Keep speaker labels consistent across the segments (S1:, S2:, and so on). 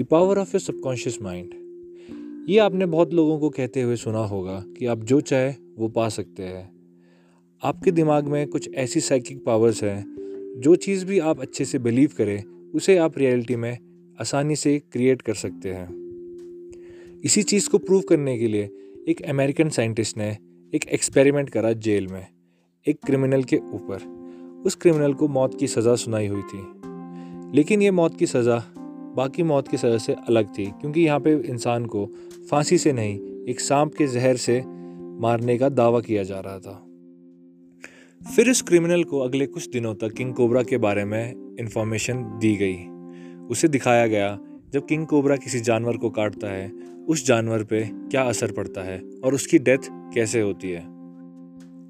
S1: The power of your subconscious mind ये आपने बहुत लोगों को कहते हुए सुना होगा कि आप जो चाहे, वो पा सकते हैं। आपके दिमाग में कुछ ऐसी साइकिक पावर्स हैं, जो चीज़ भी आप अच्छे से बिलीव करें, उसे आप रियलिटी में आसानी से क्रिएट कर सकते हैं। इसी चीज़ को प्रूव करने के लिए एक अमेरिकन साइंटिस्ट ने एक एक्सपेरिमेंट करा जेल में, एक क्रिमिनल के ऊपर। उस क्रिमिनल को मौत की सज़ा सुनाई हुई थी। लेकिन ये मौत की सज़ा बाकी मौत की सज़ा से अलग थी, क्योंकि यहाँ पे इंसान को फांसी से नहीं, एक सांप के जहर से मारने का दावा किया जा रहा था। फिर इस क्रिमिनल को अगले कुछ दिनों तक किंग कोबरा के बारे में इंफॉर्मेशन दी गई। उसे दिखाया गया, जब किंग कोबरा किसी जानवर को काटता है, उस जानवर पे क्या असर पड़ता है और उसकी डेथ कैसे होती है।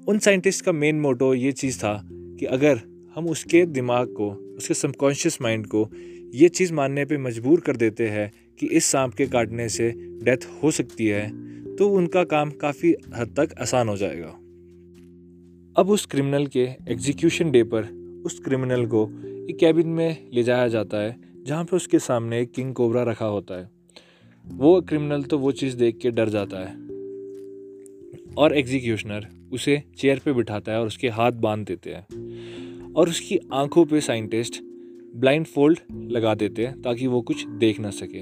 S1: उन साइंटिस्ट का मेन मोटो ये चीज़ था कि अगर हम उसके दिमाग को उसके सबकॉन्शियस माइंड को ये चीज़ मानने पे मजबूर कर देते हैं कि इस सांप के काटने से डेथ हो सकती है तो उनका काम काफ़ी हद तक आसान हो जाएगा। अब उस क्रिमिनल के एग्जीक्यूशन डे पर उस क्रिमिनल को एक कैबिन में ले जाया जाता है, जहाँ पर उसके सामने एक किंग कोबरा रखा होता है। वो क्रिमिनल तो वो चीज़ देख के डर जाता है। और एग्जीक्यूशनर उसे चेयर पे बिठाता है और उसके हाथ बाँध देते हैं। और उसकी आँखों पे साइंटिस्ट ब्लाइंड फोल्ड लगा देते हैं ताकि वो कुछ देख ना सके।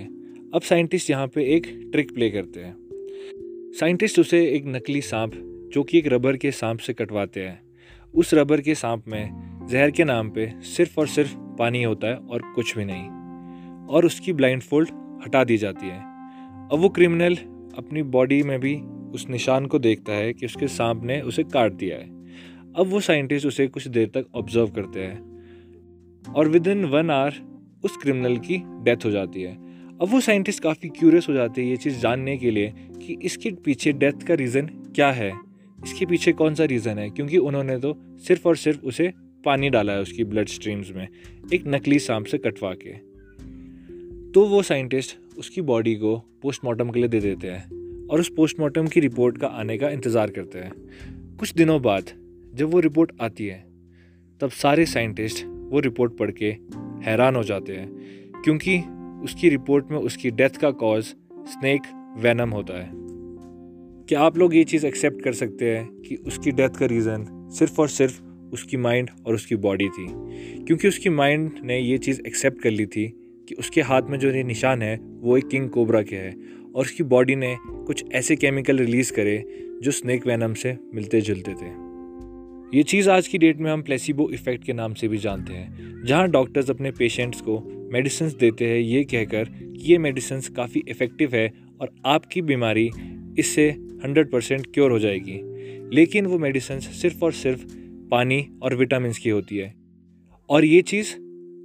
S1: अब साइंटिस्ट यहाँ पे एक ट्रिक प्ले करते हैं। साइंटिस्ट उसे एक नकली सांप, जो कि एक रबर के सांप से कटवाते हैं। उस रबर के सांप में जहर के नाम पे सिर्फ़ और सिर्फ़ पानी होता है और कुछ भी नहीं। और उसकी ब्लाइंड फोल्ड हटा दी जाती है। अब वो क्रिमिनल अपनी बॉडी में भी उस निशान को देखता है कि उसके सांप ने उसे काट दिया है। अब वो साइंटिस्ट उसे कुछ देर तक ऑब्ज़र्व करते हैं। और विद इन वन आवर उस क्रिमिनल की डेथ हो जाती है। अब वो साइंटिस्ट काफ़ी क्यूरियस हो जाते हैं ये चीज़ जानने के लिए कि इसके पीछे डेथ का रीज़न क्या है। इसके पीछे कौन सा रीज़न है? क्योंकि उन्होंने तो सिर्फ़ और सिर्फ़ उसे पानी डाला है उसकी ब्लड स्ट्रीम्स में, एक नकली सांप से कटवा के। तो वो साइंटिस्ट उसकी बॉडी को पोस्टमार्टम के लिए दे देते हैं और उस पोस्टमार्टम की रिपोर्ट का आने का इंतज़ार करते हैं। कुछ दिनों बाद जब वो रिपोर्ट आती है, तब सारे साइंटिस्ट वो रिपोर्ट पढ़ के हैरान हो जाते हैं, क्योंकि उसकी रिपोर्ट में उसकी डेथ का कॉज स्नेक वैनम होता है। क्या आप लोग ये चीज़ एक्सेप्ट कर सकते हैं कि उसकी डेथ का रीज़न सिर्फ़ और सिर्फ़ उसकी माइंड और उसकी बॉडी थी? क्योंकि उसकी माइंड ने ये चीज़ एक्सेप्ट कर ली थी कि उसके हाथ में जो ये निशान है, वो एक किंग कोबरा के है और उसकी बॉडी ने कुछ ऐसे केमिकल रिलीज़ करे जो स्नेक वैनम से मिलते जुलते थे। ये चीज़ आज की डेट में हम प्लेसिबो इफ़ेक्ट के नाम से भी जानते हैं, जहाँ डॉक्टर्स अपने पेशेंट्स को मेडिसिन देते हैं, ये कहकर कि ये मेडिसिन काफ़ी इफ़ेक्टिव है और आपकी बीमारी इससे 100 परसेंट क्योर हो जाएगी। लेकिन वो मेडिसिन सिर्फ़ और सिर्फ़ पानी और विटामिन की होती है और ये चीज़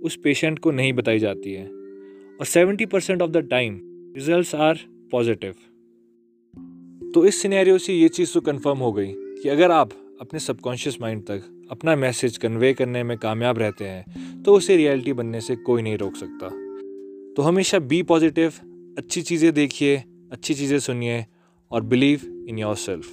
S1: उस पेशेंट को नहीं बताई जाती है। और 70 percent of the time result are positive तो इस सिनेरियो से ये चीज़ तो कंफर्म हो गई कि अगर आप अपने सबकॉन्शियस माइंड तक अपना मैसेज कन्वे करने में कामयाब रहते हैं तो उसे रियलिटी बनने से कोई नहीं रोक सकता। तो हमेशा बी पॉजिटिव अच्छी चीज़ें देखिए, अच्छी चीज़ें सुनिए और बिलीव इन योर सेल्फ